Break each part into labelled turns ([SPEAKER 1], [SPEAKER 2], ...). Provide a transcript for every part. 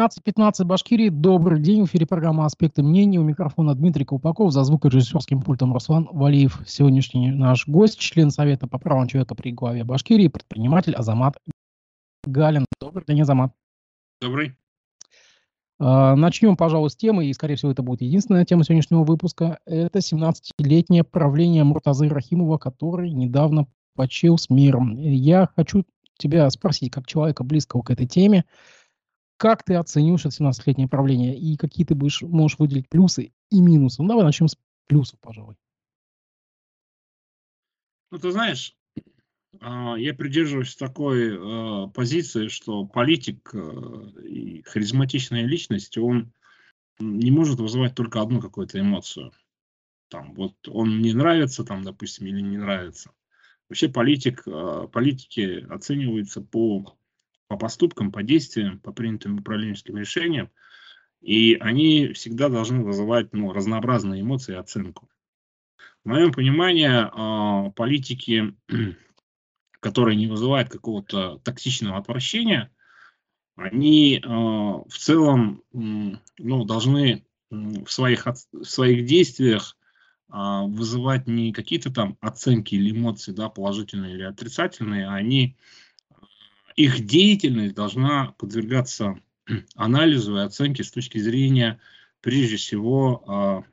[SPEAKER 1] 12.15 Башкирии. Добрый день. В эфире программа «Аспекты мнений». У микрофона Дмитрий Колпаков. За звукорежиссерским пультом Руслан Валиев. Сегодняшний наш гость, член Совета по правам человека при главе Башкирии, предприниматель Азамат Галин. Добрый день, Азамат.
[SPEAKER 2] Добрый.
[SPEAKER 1] А, начнем, пожалуй, с темы, и, скорее всего, это будет единственная тема сегодняшнего выпуска. Это 17-летнее правление Муртазы Рахимова, который недавно почил с миром. Я хочу тебя спросить, как человека близкого к этой теме, как ты оцениваешь это 17-летнее правление и какие ты будешь, можешь выделить плюсы и минусы? Ну, давай начнем с плюсов, пожалуй.
[SPEAKER 2] Ну, ты знаешь, а, я придерживаюсь такой а, позиции, что политик а, и харизматичная личность, он не может вызывать только одну какую-то эмоцию. Там, вот он мне нравится, там, допустим, или не нравится. Вообще политик, политики оцениваются по по поступкам, по действиям, по принятым управленческим решениям, и они всегда должны вызывать ну, разнообразные эмоции и оценку. В моем понимании, а, политики, которые не вызывают какого-то токсичного отвращения, они а, в целом ну, должны в своих, в своих действиях а, вызывать не какие-то там оценки или эмоции, да, положительные или отрицательные, а они их деятельность должна подвергаться анализу и оценке с точки зрения, прежде всего, а,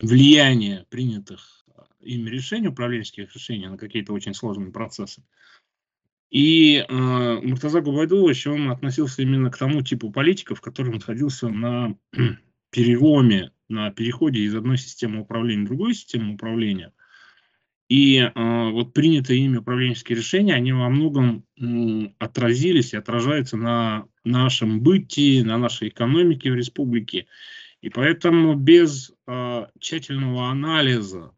[SPEAKER 2] влияния принятых а, ими решений, управленческих решений на какие-то очень сложные процессы. И э, Муртаза Губайдулович, он относился именно к тому типу политиков, который находился на переломе, на переходе из одной системы управления в другую систему управления. И э, вот принятые ими управленческие решения, они во многом э, отразились и отражаются на нашем бытии, на нашей экономике в республике. И поэтому без э, тщательного анализа,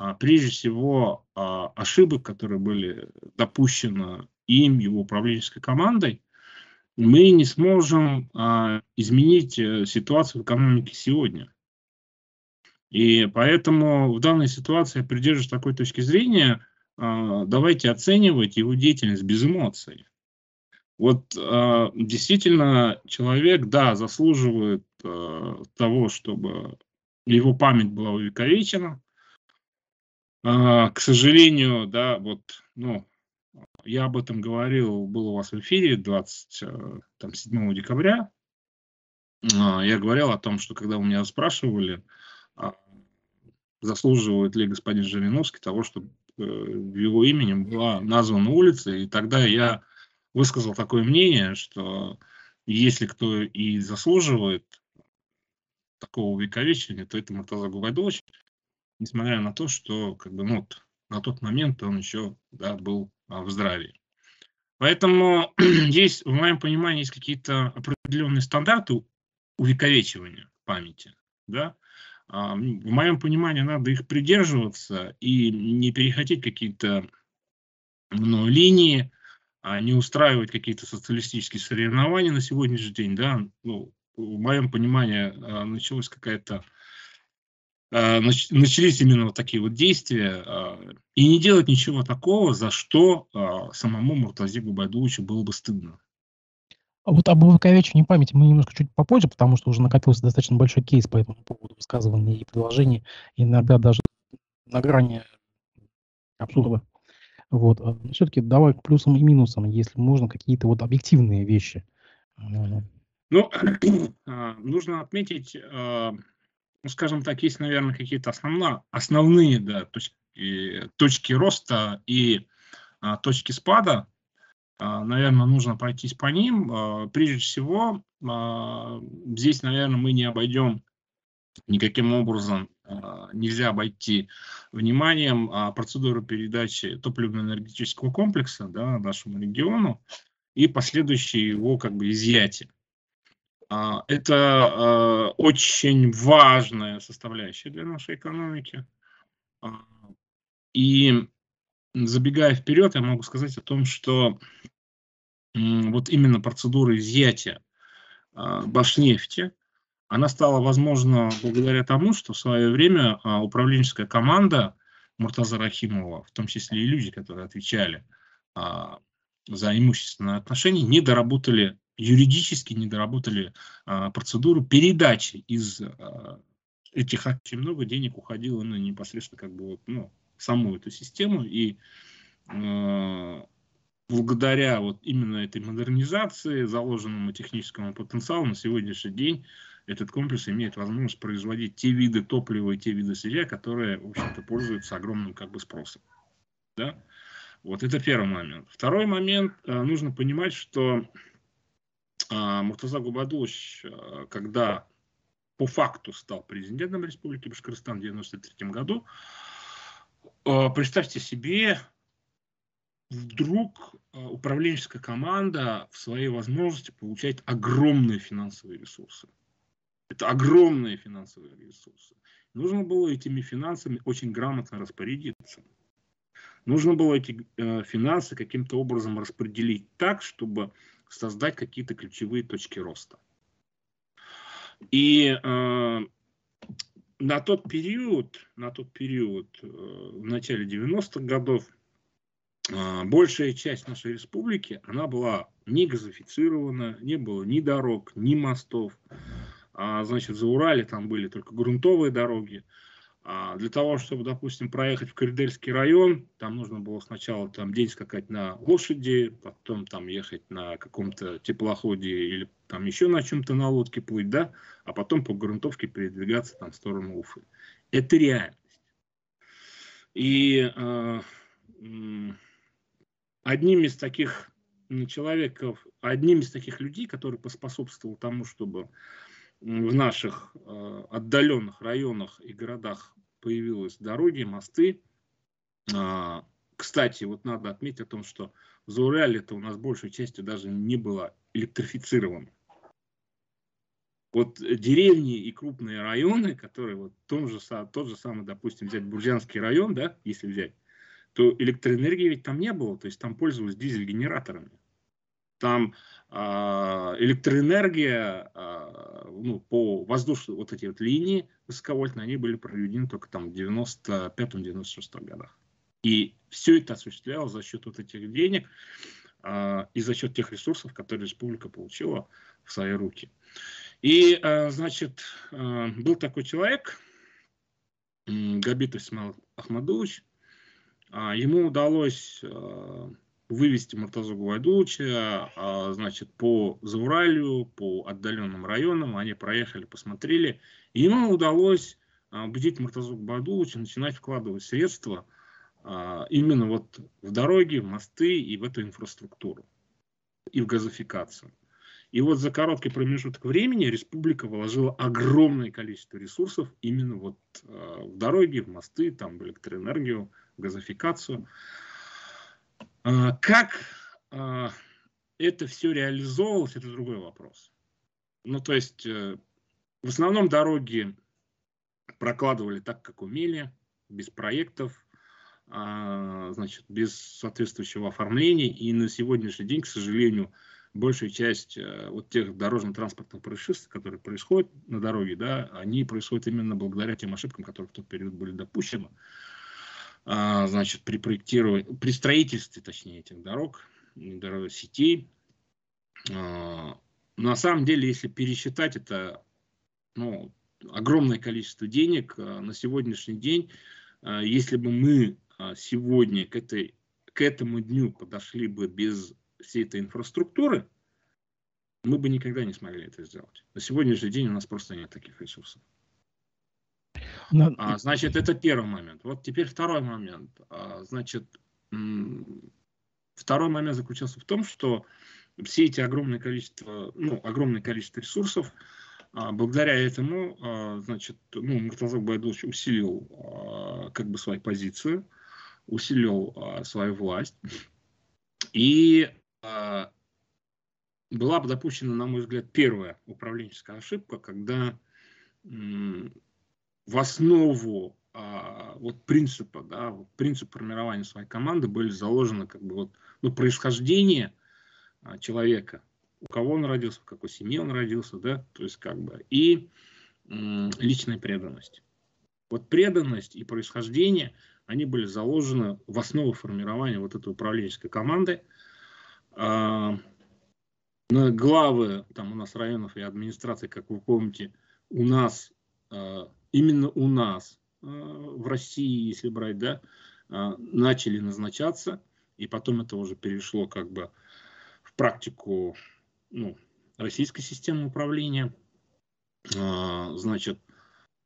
[SPEAKER 2] э, прежде всего э, ошибок, которые были допущены им, его управленческой командой, мы не сможем э, изменить ситуацию в экономике сегодня. И поэтому в данной ситуации я придерживаюсь такой точки зрения, а, давайте оценивать его деятельность без эмоций. Вот а, действительно человек, да, заслуживает а, того, чтобы его память была увековечена. К сожалению, да, вот, ну, я об этом говорил, был у вас в эфире 27 декабря. Я говорил о том, что когда у меня спрашивали, заслуживает ли господин Жириновский того, чтобы э, его именем была названа улица. И тогда я высказал такое мнение, что если кто и заслуживает такого увековечения, то это Муртаза Губайдович, несмотря на то, что как бы, ну, на тот момент он еще да, был а, в здравии. Поэтому есть, в моем понимании, есть какие-то определенные стандарты увековечивания памяти. Да? А, в моем понимании надо их придерживаться и не переходить какие-то ну, линии, а не устраивать какие-то социалистические соревнования на сегодняшний день. Да? Ну, в моем понимании а, началась какая-то начались именно вот такие вот действия, и не делать ничего такого, за что самому Муртазе Губайдуловичу было бы стыдно.
[SPEAKER 1] А вот об увековечивании памяти мы немножко чуть попозже, потому что уже накопился достаточно большой кейс по этому поводу высказываний и предложений, иногда даже на грани абсурда. Вот. А Все-таки давай к плюсам и минусам, если можно, какие-то вот объективные вещи.
[SPEAKER 2] Ну, а, нужно отметить, ну, скажем так, есть, наверное, какие-то основные, основные да, точки, точки роста и точки спада наверное, нужно пройтись по ним. А, прежде всего, а, здесь, наверное, мы не обойдем никаким образом, нельзя обойти вниманием процедуру передачи топливно-энергетического комплекса да, нашему региону и последующее его как бы изъятие. Это очень важная составляющая для нашей экономики. И забегая вперед, я могу сказать о том, что вот именно процедура изъятия а, Башнефти, она стала возможна благодаря тому, что в свое время а, управленческая команда Муртаза Рахимова, в том числе и люди, которые отвечали а, за имущественные отношения, не доработали юридически не доработали процедуру передачи из этих очень много денег уходило на непосредственно как бы вот, ну, саму эту систему и э, благодаря вот именно этой модернизации, заложенному техническому потенциалу на сегодняшний день этот комплекс имеет возможность производить те виды топлива и те виды сырья, которые, в общем-то, пользуются огромным как бы спросом. Да? Вот это первый момент. Второй момент, э, нужно понимать, что э, Муртаза Губадулович, э, когда по факту стал президентом Республики Башкортостан в 1993 году. Представьте себе, вдруг а, управленческая команда в своей возможности получает огромные финансовые ресурсы. Это огромные финансовые ресурсы. Нужно было этими финансами очень грамотно распорядиться. Нужно было эти э, финансы каким-то образом распределить так, чтобы создать какие-то ключевые точки роста. И э, на тот период, на тот период, э, в начале 90-х годов, э, большая часть нашей республики, она была не газифицирована, не было ни дорог, ни мостов. А, значит, за Урале там были только грунтовые дороги. А для того, чтобы, допустим, проехать в Коридельский район, там нужно было сначала там день скакать на лошади, потом там ехать на каком-то теплоходе или там еще на чем-то на лодке плыть, да, а потом по грунтовке передвигаться там в сторону Уфы. Это реальность. И э, одним из таких человеков, одним из таких людей, который поспособствовал тому, чтобы в наших э, отдаленных районах и городах появились дороги, мосты. А, кстати, вот надо отметить о том, что в Заурале это у нас большей частью даже не было электрифицировано. Вот деревни и крупные районы, которые вот том же, тот же самый, допустим, взять Буржанский район, да, если взять, то электроэнергии ведь там не было, то есть там пользовались дизель-генераторами. Там а, электроэнергия а, ну, по воздушной вот эти вот линии высоковольтные, они были проведены только там в 95-96 годах. И все это осуществлялось за счет вот этих денег а, и за счет тех ресурсов, которые республика получила в свои руки. И, значит, был такой человек, Габитов Исмаил Ахмадович, ему удалось вывести Муртазу Гуайдулыча, а, значит, по Зауралью, по отдаленным районам, они проехали, посмотрели, и ему удалось а, убедить Муртазу Гуайдулыча начинать вкладывать средства а, именно вот в дороги, в мосты и в эту инфраструктуру, и в газификацию. И вот за короткий промежуток времени республика вложила огромное количество ресурсов именно вот в дороги, в мосты, там, в электроэнергию, в газификацию. А, как а, это все реализовывалось, это другой вопрос. Ну, то есть, э, в основном дороги прокладывали так, как умели, без проектов, а, значит, без соответствующего оформления. И на сегодняшний день, к сожалению, большая часть э, вот тех дорожно-транспортных происшествий, которые происходят на дороге, да, они происходят именно благодаря тем ошибкам, которые в тот период были допущены. А, значит, при проектировании, при строительстве, точнее, этих дорог, дорог, сетей. А, на самом деле, если пересчитать, это ну, огромное количество денег а, на сегодняшний день. Если бы мы сегодня к, этой, к этому дню подошли бы без всей этой инфраструктуры, мы бы никогда не смогли это сделать. На сегодняшний день у нас просто нет таких ресурсов. А, значит, это первый момент. Вот теперь второй момент. А, значит, второй момент заключался в том, что все эти огромное количество, ну, огромное количество ресурсов, а, благодаря этому, а, значит, ну, Муртазак Байдулович усилил как бы свою позицию, усилил свою власть. И была бы допущена, на мой взгляд, первая управленческая ошибка, когда в основу а, вот принципа, да, вот принцип формирования своей команды были заложены как бы вот ну, происхождение а, человека, у кого он родился, в какой семье он родился, да, то есть как бы и м, личная преданность. Вот преданность и происхождение, они были заложены в основу формирования вот этой управленческой команды. А, главы там у нас районов и администраций, как вы помните, у нас, э, именно у нас, э, в России, если брать, да, э, начали назначаться, и потом это уже перешло как бы в практику ну, российской системы управления. Значит,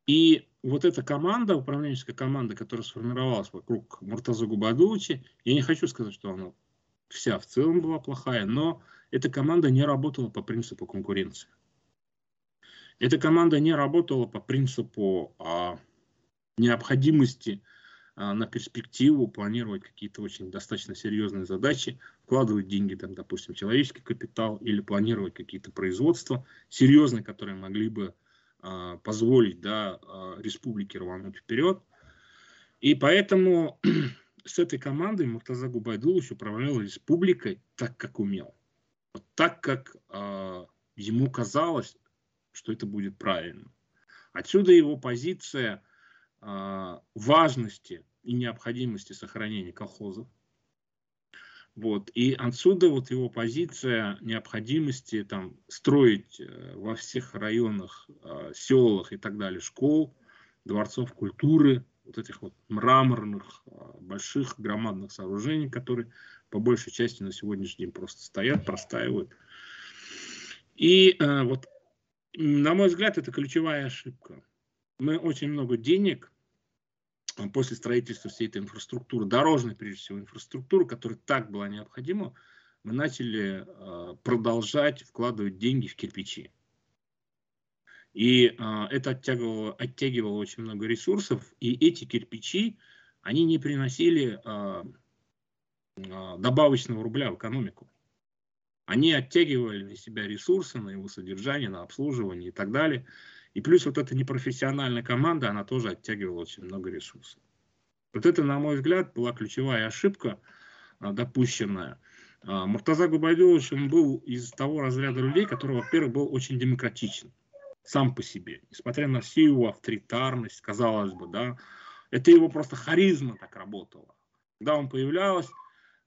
[SPEAKER 2] и вот эта команда, управленческая команда, которая сформировалась вокруг Муртаза Губадовича, я не хочу сказать, что она вся в целом была плохая, но эта команда не работала по принципу конкуренции. Эта команда не работала по принципу а, необходимости а, на перспективу планировать какие-то очень достаточно серьезные задачи, вкладывать деньги, там, допустим, человеческий капитал или планировать какие-то производства серьезные, которые могли бы а, позволить да, а, республике рвануть вперед. И поэтому с этой командой Муртаза Губайдулович управлял республикой так, как умел. Вот так, как э, ему казалось, что это будет правильно. Отсюда его позиция э, важности и необходимости сохранения колхозов. Вот. И отсюда вот его позиция необходимости там, строить э, во всех районах, э, селах и так далее школ, дворцов культуры, вот этих вот мраморных, э, больших, громадных сооружений, которые по большей части на сегодняшний день просто стоят, простаивают. И вот, на мой взгляд, это ключевая ошибка. Мы очень много денег Э, после строительства всей этой инфраструктуры, дорожной, прежде всего, инфраструктуры, которая так была необходима, мы начали э, продолжать вкладывать деньги в кирпичи. И э, это оттягивало, оттягивало очень много ресурсов, и эти кирпичи, они не приносили добавочного рубля в экономику. Они оттягивали на себя ресурсы, на его содержание, на обслуживание и так далее. И плюс вот эта непрофессиональная команда, она тоже оттягивала очень много ресурсов. Вот это, на мой взгляд, была ключевая ошибка а, допущенная. А, Муртаза Губайдулович, он был из того разряда людей, который, во-первых, был очень демократичен сам по себе. Несмотря на всю его авторитарность, казалось бы, да, это его просто харизма так работала. Когда он появлялся,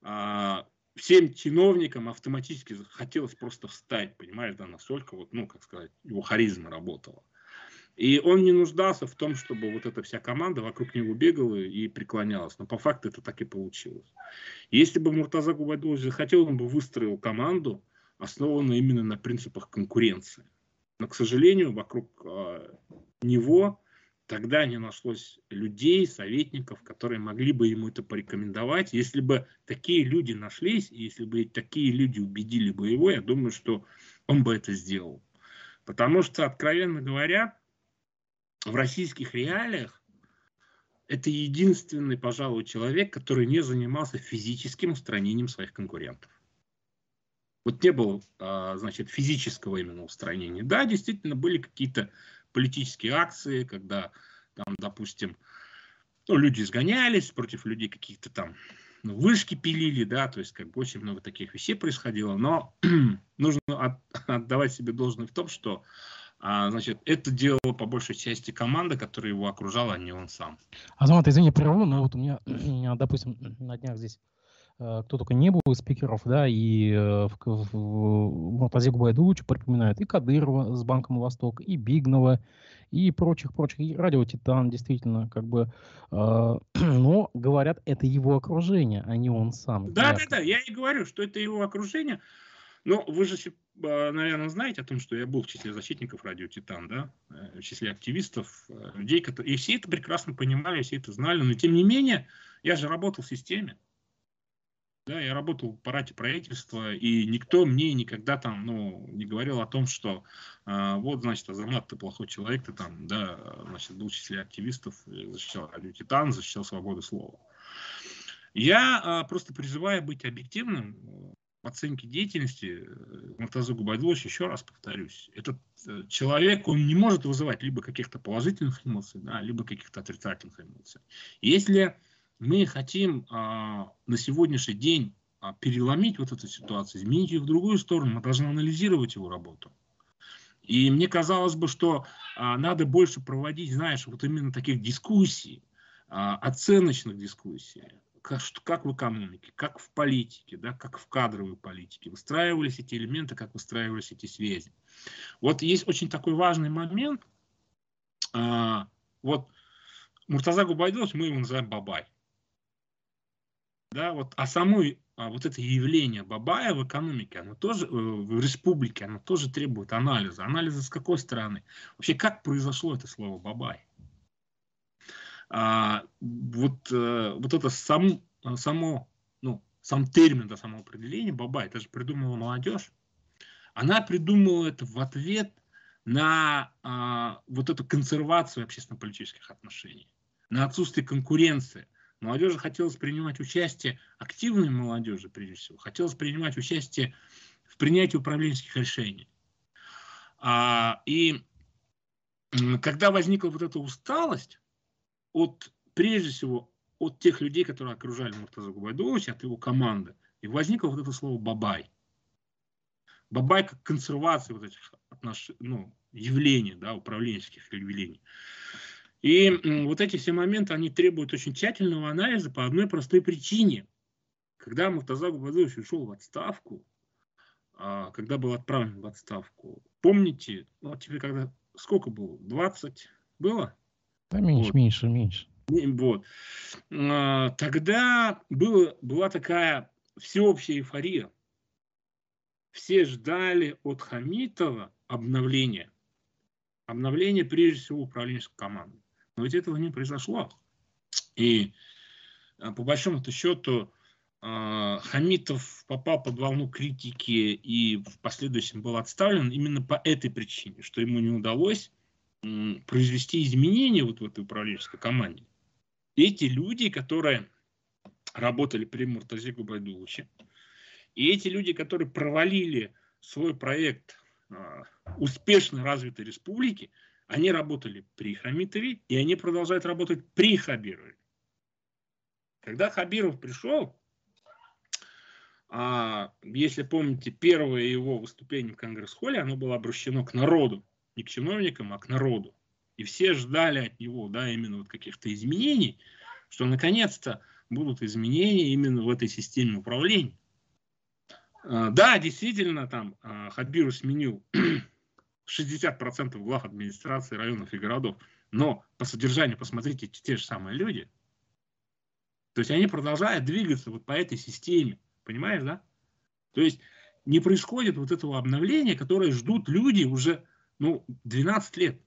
[SPEAKER 2] а, всем чиновникам автоматически хотелось просто встать, понимаешь, да, настолько вот, ну, как сказать, его харизма работала. И он не нуждался в том, чтобы вот эта вся команда вокруг него бегала и преклонялась. Но по факту это так и получилось. Если бы Муртаза Губайдулович захотел, он бы выстроил команду, основанную именно на принципах конкуренции. Но, к сожалению, вокруг э, него тогда не нашлось людей, советников, которые могли бы ему это порекомендовать. Если бы такие люди нашлись, если бы такие люди убедили бы его, я думаю, что он бы это сделал. Потому что, откровенно говоря, в российских реалиях это единственный, пожалуй, человек, который не занимался физическим устранением своих конкурентов. Вот не было, а, значит, физического именно устранения. Да, действительно, были какие-то политические акции, когда, там, допустим, ну, люди изгонялись против людей каких-то там ну, вышки пилили, да, то есть как бы очень много таких вещей происходило, но нужно от, отдавать себе должное в том, что а, значит, это делала по большей части команда, которая его окружала, а не он сам.
[SPEAKER 1] Азамат, извини, прерву, но вот у меня, допустим, на днях здесь кто только не был из спикеров, да, и э, в, в, Муртазе Губайдуловича припоминают и Кадырова с Банком Восток, и Бигнова, и прочих-прочих, и Радио Титан, действительно, как бы, э, но говорят, это его окружение, а не он сам.
[SPEAKER 2] Да, да, да, я и говорю, что это его окружение, но вы же а, наверное, знаете о том, что я был в числе защитников радио Титан, да, э, в числе активистов, э, людей, которые... И все это прекрасно понимали, все это знали, но тем не менее, я же работал в системе. Да, я работал в аппарате правительства, и никто мне никогда там, ну, не говорил о том, что а, вот, значит, Азамат, ты плохой человек, ты там, да, значит, был в числе активистов, защищал радио Титан, защищал свободу слова. Я а, просто призываю быть объективным, оценки деятельности э, Муртаза Губайдулович, еще раз повторюсь, этот э, человек, он не может вызывать либо каких-то положительных эмоций, да, либо каких-то отрицательных эмоций. Если мы хотим а, на сегодняшний день а, переломить вот эту ситуацию, изменить ее в другую сторону, мы должны анализировать его работу. И мне казалось бы, что а, надо больше проводить, знаешь, вот именно таких дискуссий, а, оценочных дискуссий, как, как в экономике, как в политике, да, как в кадровой политике выстраивались эти элементы, как выстраивались эти связи. Вот есть очень такой важный момент. А, вот Муртаза Губайдович, мы его называем Бабай. Да, вот, а самой а вот это явление Бабая в экономике, оно тоже, э, в республике, оно тоже требует анализа. Анализа с какой стороны? Вообще, как произошло это слово Бабай? А, вот, а, вот это сам, само, ну, сам термин, да, само определение Бабай, это же придумала молодежь. Она придумала это в ответ на а, вот эту консервацию общественно-политических отношений, на отсутствие конкуренции, Молодежи хотелось принимать участие, активной молодежи прежде всего, хотелось принимать участие в принятии управленческих решений. А, и когда возникла вот эта усталость от, прежде всего, от тех людей, которые окружали Муртаза Губайдовича, от его команды, и возникло вот это слово «бабай». Бабай как консервация вот этих отнош... ну, явлений, да, управленческих явлений. И вот эти все моменты, они требуют очень тщательного анализа по одной простой причине. Когда Муртаза Губадович ушел в отставку, а, когда был отправлен в отставку, помните, ну, а теперь когда, сколько было, 20 было?
[SPEAKER 1] Да, меньше, вот. меньше, меньше.
[SPEAKER 2] Вот. А, тогда было, была такая всеобщая эйфория. Все ждали от Хамитова обновления. Обновление, прежде всего, управленческой команды. Но ведь этого не произошло. И а, по большому счету а, Хамитов попал под волну критики и в последующем был отставлен именно по этой причине, что ему не удалось произвести изменения вот в этой управленческой команде. Эти люди, которые работали при Муртазе Губайдуловиче, и эти люди, которые провалили свой проект а, успешно развитой республики, они работали при Хамитове, и они продолжают работать при Хабирове. Когда Хабиров пришел, а, если помните, первое его выступление в Конгресс-холле, оно было обращено к народу. Не к чиновникам, а к народу. И все ждали от него да, именно вот каких-то изменений, что наконец-то будут изменения именно в этой системе управления. А, да, действительно, там а, Хабиров сменил 60% глав администрации районов и городов. Но по содержанию, посмотрите, те же самые люди. То есть они продолжают двигаться вот по этой системе. Понимаешь, да? То есть не происходит вот этого обновления, которое ждут люди уже ну, 12 лет.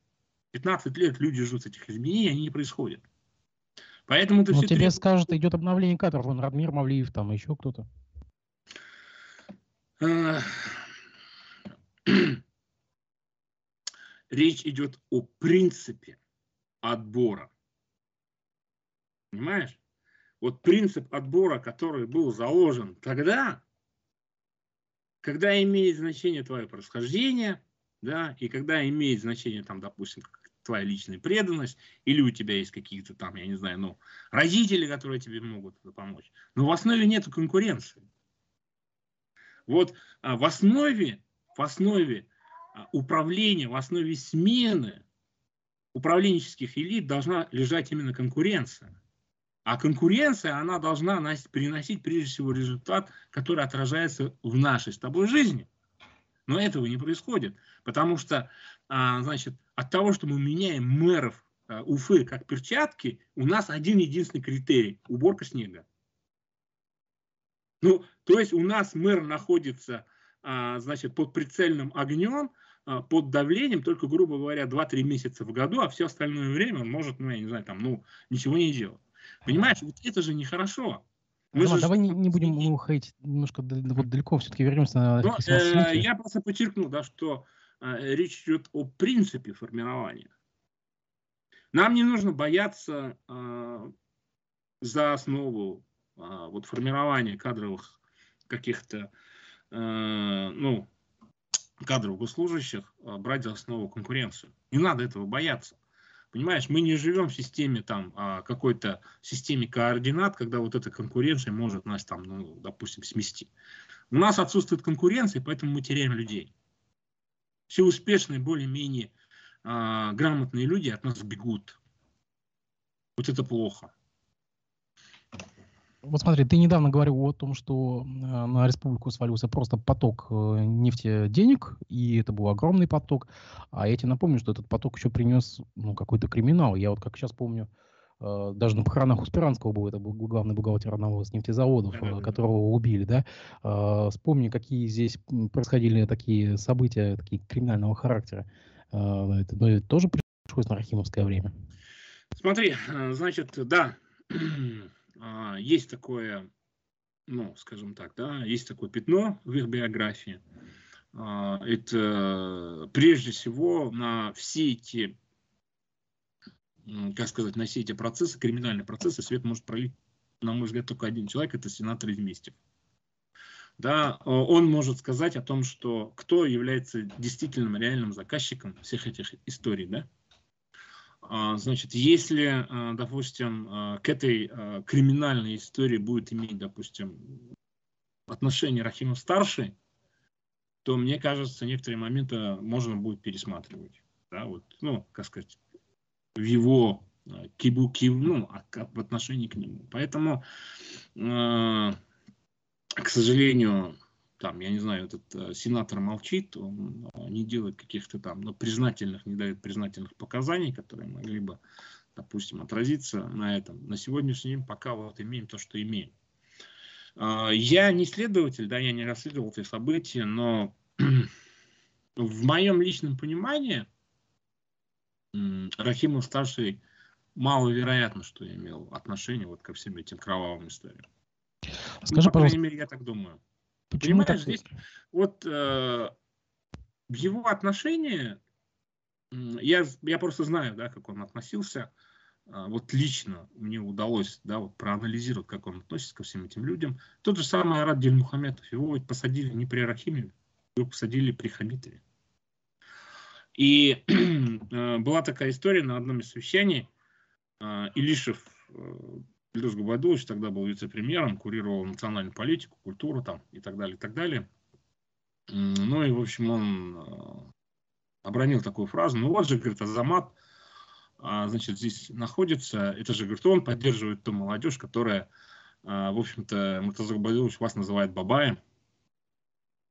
[SPEAKER 2] 15 лет люди ждут этих изменений, они не происходят.
[SPEAKER 1] Поэтому ты ну, тебе требует... скажут, идет обновление кадров, вон Радмир Мавлиев, там еще кто-то.
[SPEAKER 2] Речь идет о принципе отбора. Понимаешь? Вот принцип отбора, который был заложен тогда, когда имеет значение твое происхождение, да, и когда имеет значение, там, допустим, твоя личная преданность, или у тебя есть какие-то там, я не знаю, ну, родители, которые тебе могут помочь. Но в основе нет конкуренции. Вот а в основе, в основе управления, в основе смены управленческих элит должна лежать именно конкуренция. А конкуренция, она должна приносить прежде всего результат, который отражается в нашей с тобой жизни. Но этого не происходит, потому что, а, значит, от того, что мы меняем мэров а, Уфы как перчатки, у нас один единственный критерий – уборка снега. Ну, то есть у нас мэр находится, значит, под прицельным огнем, а, под давлением только, грубо говоря, 2-3 месяца в году, а все остальное время он может, ну, я не знаю, там, ну, ничего не делать. Понимаешь, вот это же нехорошо.
[SPEAKER 1] Мы Роман, же... Давай не, не будем уходить немножко вот далеко, все-таки вернемся на...
[SPEAKER 2] Но, э, я просто подчеркну, да, что э, речь идет о принципе формирования. Нам не нужно бояться э, за основу э, вот формирования кадровых каких-то, э, ну, кадровых госслужащих а, брать за основу конкуренцию. Не надо этого бояться. Понимаешь, мы не живем в системе там а, какой-то системе координат, когда вот эта конкуренция может нас там, ну, допустим, смести. У нас отсутствует конкуренция, поэтому мы теряем людей. Все успешные, более-менее а, грамотные люди от нас бегут. Вот это плохо.
[SPEAKER 1] Вот смотри, ты недавно говорил о том, что э, на республику свалился просто поток э, нефти денег, и это был огромный поток. А я тебе напомню, что этот поток еще принес ну, какой-то криминал. Я вот как сейчас помню, э, даже на похоронах у Спиранского был, это был главный бухгалтер одного из нефтезаводов, mm-hmm. которого убили, да. Вспомни, какие здесь происходили такие события, такие криминального характера. Это, ну, это тоже пришлось на Рахимовское время.
[SPEAKER 2] Смотри, значит, да, а, есть такое, ну, скажем так, да, есть такое пятно в их биографии. А, это прежде всего на все эти, как сказать, на все эти процессы, криминальные процессы, свет может пролить, на мой взгляд, только один человек, это сенатор Изместьев. Да, он может сказать о том, что кто является действительным реальным заказчиком всех этих историй, да, а, значит, если, а, допустим, а, к этой криминальной истории будет иметь, допустим, отношение Рахимов-старший, то, мне кажется, некоторые моменты можно будет пересматривать. Да, вот, ну, как сказать, в его кибу, кибу ну, в отношении к нему. Поэтому, к сожалению, там, я не знаю, этот э, сенатор молчит, он э, не делает каких-то там, ну, признательных, не дает признательных показаний, которые могли бы, допустим, отразиться на этом. На сегодняшний день пока вот имеем то, что имеем. Э, я не следователь, да, я не расследовал эти события, но в моем личном понимании Рахимов старший маловероятно, что имел отношение вот ко всем этим кровавым историям. Скажи, ну, по крайней мере, я так думаю. Почему Понимаешь, так? здесь вот э, в его отношении, я, я просто знаю, да, как он относился, э, вот лично мне удалось, да, вот проанализировать, как он относится ко всем этим людям. Тот же самый Арат Дельмухаметов, его ведь посадили не при Рахиме, его посадили при Хамитове. И э, была такая история на одном из совещаний, э, Илишев э, Ильдус Губайдулович тогда был вице-премьером, курировал национальную политику, культуру там и так далее, и так далее. Ну и, в общем, он э, обронил такую фразу. Ну вот же, говорит, Азамат, а, значит, здесь находится. Это же, говорит, он поддерживает ту молодежь, которая, а, в общем-то, Муртаза Губайдулович вас называет Бабаем.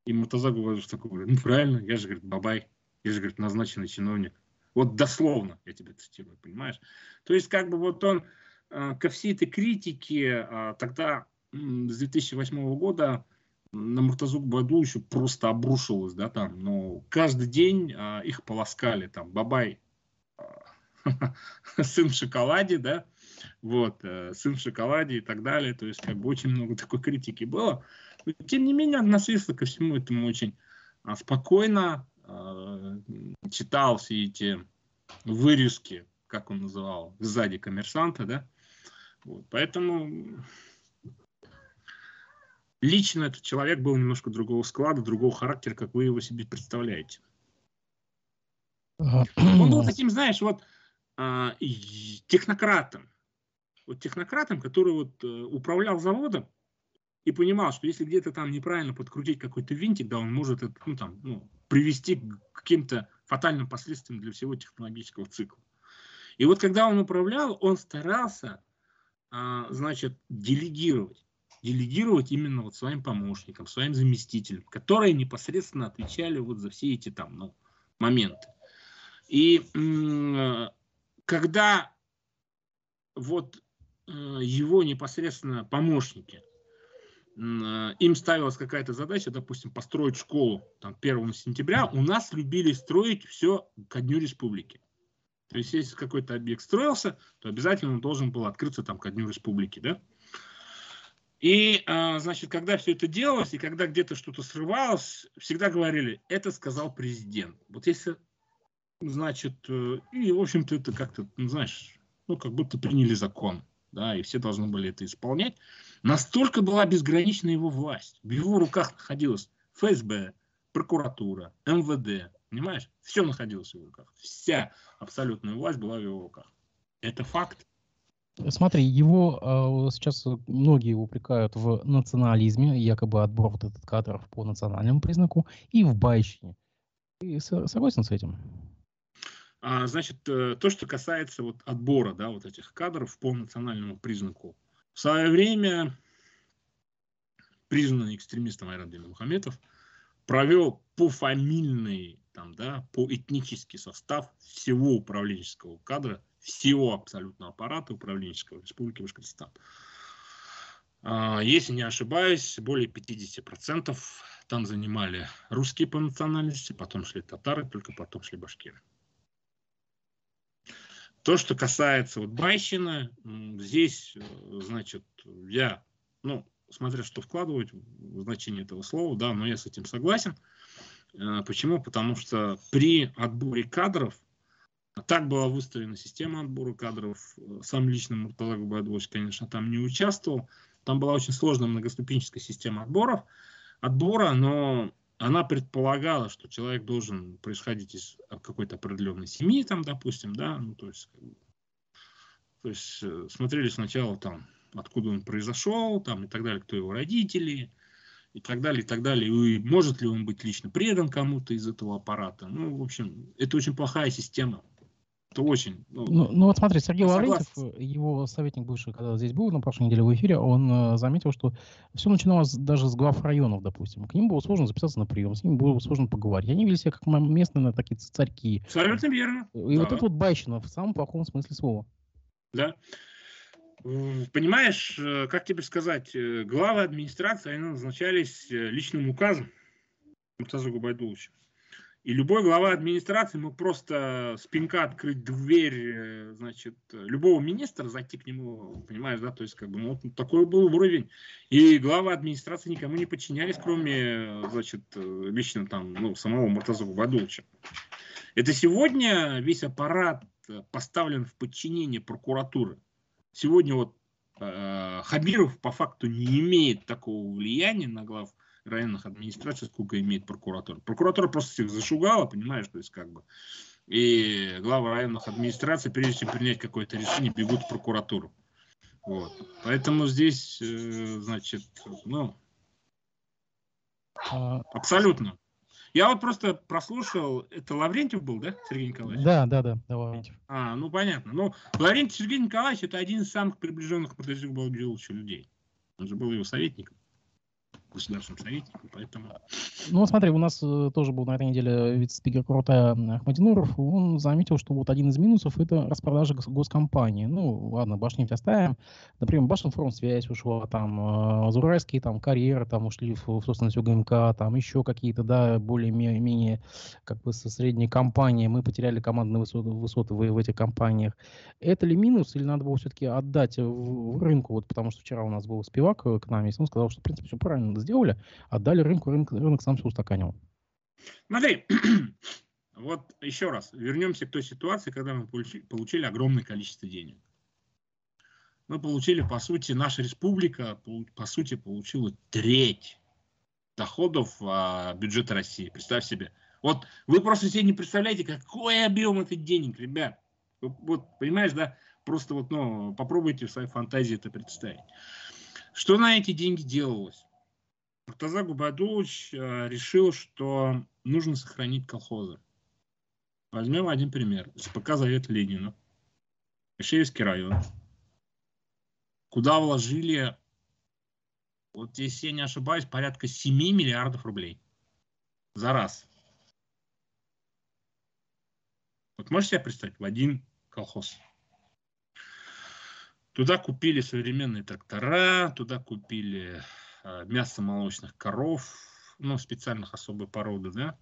[SPEAKER 2] И Муртаза Губайдулович такой говорит, ну правильно, я же, говорит, Бабай. Я же, говорит, назначенный чиновник. Вот дословно, я тебе цитирую, понимаешь? То есть, как бы вот он ко всей этой критике а, тогда с 2008 года на Муртазу Баду еще просто обрушилось, да, там, но каждый день а, их полоскали, там, Бабай, а, сын в шоколаде, да, вот, а, сын в шоколаде и так далее, то есть, как бы, очень много такой критики было, тем не менее, относился ко всему этому очень спокойно, читал все эти вырезки, как он называл, сзади коммерсанта, да, вот, поэтому лично этот человек был немножко другого склада, другого характера, как вы его себе представляете. Он был таким, знаешь, вот а, технократом. Вот технократом, который вот э, управлял заводом и понимал, что если где-то там неправильно подкрутить какой-то винтик, да, он может это, ну, там, ну, привести к каким-то фатальным последствиям для всего технологического цикла. И вот когда он управлял, он старался значит, делегировать. Делегировать именно вот своим помощникам, своим заместителям, которые непосредственно отвечали вот за все эти там, ну, моменты. И когда вот э, его непосредственно помощники, им ставилась какая-то задача, допустим, построить школу там, 1 сентября, у нас любили строить все ко Дню Республики. То есть, если какой-то объект строился, то обязательно он должен был открыться там ко Дню Республики, да? И, а, значит, когда все это делалось, и когда где-то что-то срывалось, всегда говорили, это сказал президент. Вот если, значит, э, и, в общем-то, это как-то, ну, знаешь, ну, как будто приняли закон, да, и все должны были это исполнять. Настолько была безгранична его власть. В его руках находилась ФСБ, прокуратура, МВД, Понимаешь? Все находилось в его руках. Вся абсолютная власть была в его руках. Это факт.
[SPEAKER 1] Смотри, его э, сейчас многие упрекают в национализме, якобы отбор вот этот кадров по национальному признаку, и в байщине. Ты согласен с этим?
[SPEAKER 2] А, значит, э, то, что касается вот отбора, да, вот этих кадров по национальному признаку. В свое время признанный экстремистом Айрат Мухаметов, провел пофамильный, там, да, по этнический состав всего управленческого кадра, всего абсолютно аппарата управленческого Республики Башкортостан. А, если не ошибаюсь, более 50% там занимали русские по национальности, потом шли татары, только потом шли башкиры. То, что касается вот Байщины, здесь, э, значит, я, ну, смотря что вкладывать в значение этого слова, да, но я с этим согласен. Э, почему? Потому что при отборе кадров, так была выстроена система отбора кадров, сам лично Муртала Губайдович, конечно, там не участвовал, там была очень сложная многоступенческая система отборов, отбора, но она предполагала, что человек должен происходить из какой-то определенной семьи, там, допустим, да, ну, то есть, то есть э, смотрели сначала там, откуда он произошел, там, и так далее, кто его родители, и так далее, и так далее, и может ли он быть лично предан кому-то из этого аппарата. Ну, в общем, это очень плохая система. Это очень.
[SPEAKER 1] Ну, ну, ну вот смотри, Сергей Лаврентьев, его советник бывший, когда здесь был на прошлой неделе в эфире, он э, заметил, что все начиналось даже с глав районов, допустим. К ним было сложно записаться на прием, с ними было сложно поговорить. Они вели себя как местные такие царьки.
[SPEAKER 2] Абсолютно верно.
[SPEAKER 1] И да. вот это вот байщина в самом плохом смысле слова.
[SPEAKER 2] Да. Понимаешь, э, как тебе сказать, э, главы администрации, они назначались личным указом Муртаза Губайдуловича. И любой глава администрации мог просто с пинка открыть дверь, э, значит, любого министра, зайти к нему, понимаешь, да, то есть, как бы, ну, вот такой был уровень. И главы администрации никому не подчинялись, кроме, значит, лично там, ну, самого Муртаза Губадуловича. Это сегодня весь аппарат поставлен в подчинение прокуратуры. Сегодня вот э, Хабиров по факту не имеет такого влияния на глав районных администраций, сколько имеет прокуратура. Прокуратура просто всех зашугала, понимаешь, то есть как бы. И главы районных администраций, прежде чем принять какое-то решение, бегут в прокуратуру. Вот. Поэтому здесь, э, значит, ну, а, абсолютно. Я вот просто прослушал, это Лаврентьев был, да, Сергей Николаевич?
[SPEAKER 1] Да, да, да, да Лаврентьев.
[SPEAKER 2] А, ну понятно. Ну, Лаврентьев Сергей Николаевич это один из самых приближенных к Патриотику Балджиловичу людей. Он же был его советником государственным советником, поэтому...
[SPEAKER 1] Ну, смотри, у нас э, тоже был на этой неделе вице-спикер Курата Ахмадинуров, он заметил, что вот один из минусов – это распродажа гос- госкомпании. Ну, ладно, Башнефть оставим. Например, Башинформсвязь ушла, там, э, Зурайские, там, карьеры, там, ушли в, в собственность УГМК, там, еще какие-то, да, более-менее, как бы, со средней компании. Мы потеряли командные высоты, высоты в, в этих компаниях. Это ли минус, или надо было все-таки отдать в, в рынку? Вот, потому что вчера у нас был спивак э, к нам, и он сказал, что, в принципе, все правильно сделали, отдали рынку, рынок, рынок сам все устаканил.
[SPEAKER 2] Смотри, вот еще раз, вернемся к той ситуации, когда мы получили, получили огромное количество денег. Мы получили, по сути, наша республика, по сути, получила треть доходов а, бюджета России. Представь себе. Вот вы просто себе не представляете, какой объем этих денег, ребят. Вот понимаешь, да? Просто вот, ну, попробуйте в своей фантазии это представить. Что на эти деньги делалось? Муртаза Губадулович э, решил, что нужно сохранить колхозы. Возьмем один пример. СПК Завет Ленина. Ишеевский район. Куда вложили, вот если я не ошибаюсь, порядка 7 миллиардов рублей. За раз. Вот можете себе представить, в один колхоз. Туда купили современные трактора, туда купили Э, мясо молочных коров, ну, специальных особой породы, да,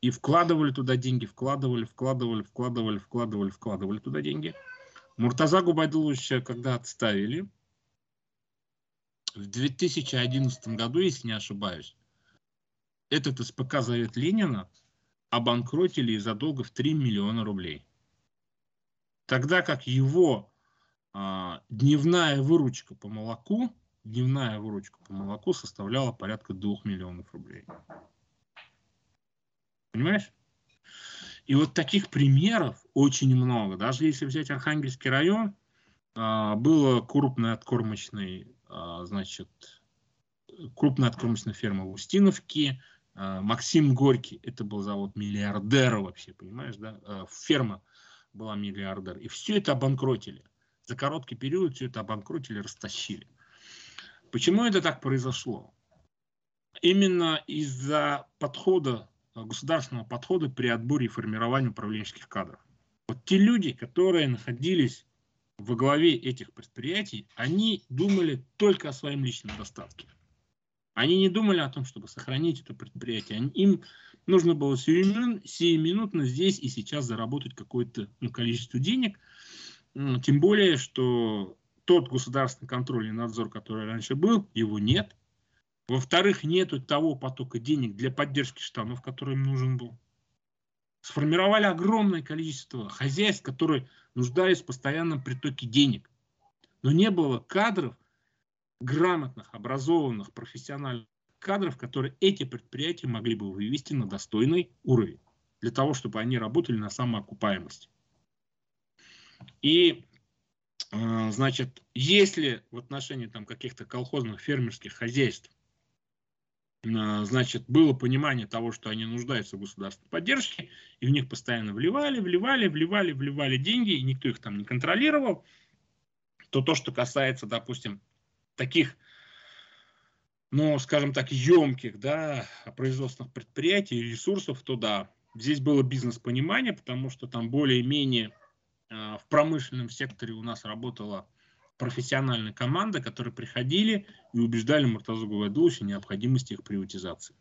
[SPEAKER 2] и вкладывали туда деньги, вкладывали, вкладывали, вкладывали, вкладывали, вкладывали туда деньги. Муртаза Губайдуловича, когда отставили, в 2011 году, если не ошибаюсь, этот СПК Завет Ленина обанкротили из-за долга в 3 миллиона рублей. Тогда как его а, дневная выручка по молоку дневная выручка по молоку составляла порядка 2 миллионов рублей. Понимаешь? И вот таких примеров очень много. Даже если взять Архангельский район, а, было крупное откормочный, а, значит, крупная откормочная ферма в Устиновке, а, Максим Горький, это был завод миллиардера вообще, понимаешь, да? Ферма была миллиардер. И все это обанкротили. За короткий период все это обанкротили, растащили. Почему это так произошло? Именно из-за подхода, государственного подхода при отборе и формировании управленческих кадров. Вот те люди, которые находились во главе этих предприятий, они думали только о своем личном достатке. Они не думали о том, чтобы сохранить это предприятие. Им нужно было сиюминутно здесь и сейчас заработать какое-то ну, количество денег. Тем более, что тот государственный контроль и надзор, который раньше был, его нет. Во-вторых, нету того потока денег для поддержки штанов, который им нужен был. Сформировали огромное количество хозяйств, которые нуждались в постоянном притоке денег. Но не было кадров, грамотных, образованных, профессиональных кадров, которые эти предприятия могли бы вывести на достойный уровень, для того, чтобы они работали на самоокупаемости. И, значит, если в отношении там каких-то колхозных фермерских хозяйств, э, значит, было понимание того, что они нуждаются в государственной поддержке, и в них постоянно вливали, вливали, вливали, вливали деньги, и никто их там не контролировал, то то, что касается, допустим, таких, ну, скажем так, емких, да, производственных предприятий, ресурсов, то да, здесь было бизнес-понимание, потому что там более-менее в промышленном секторе у нас работала профессиональная команда, которые приходили и убеждали Муртазу Гувайдуловича необходимости их приватизации.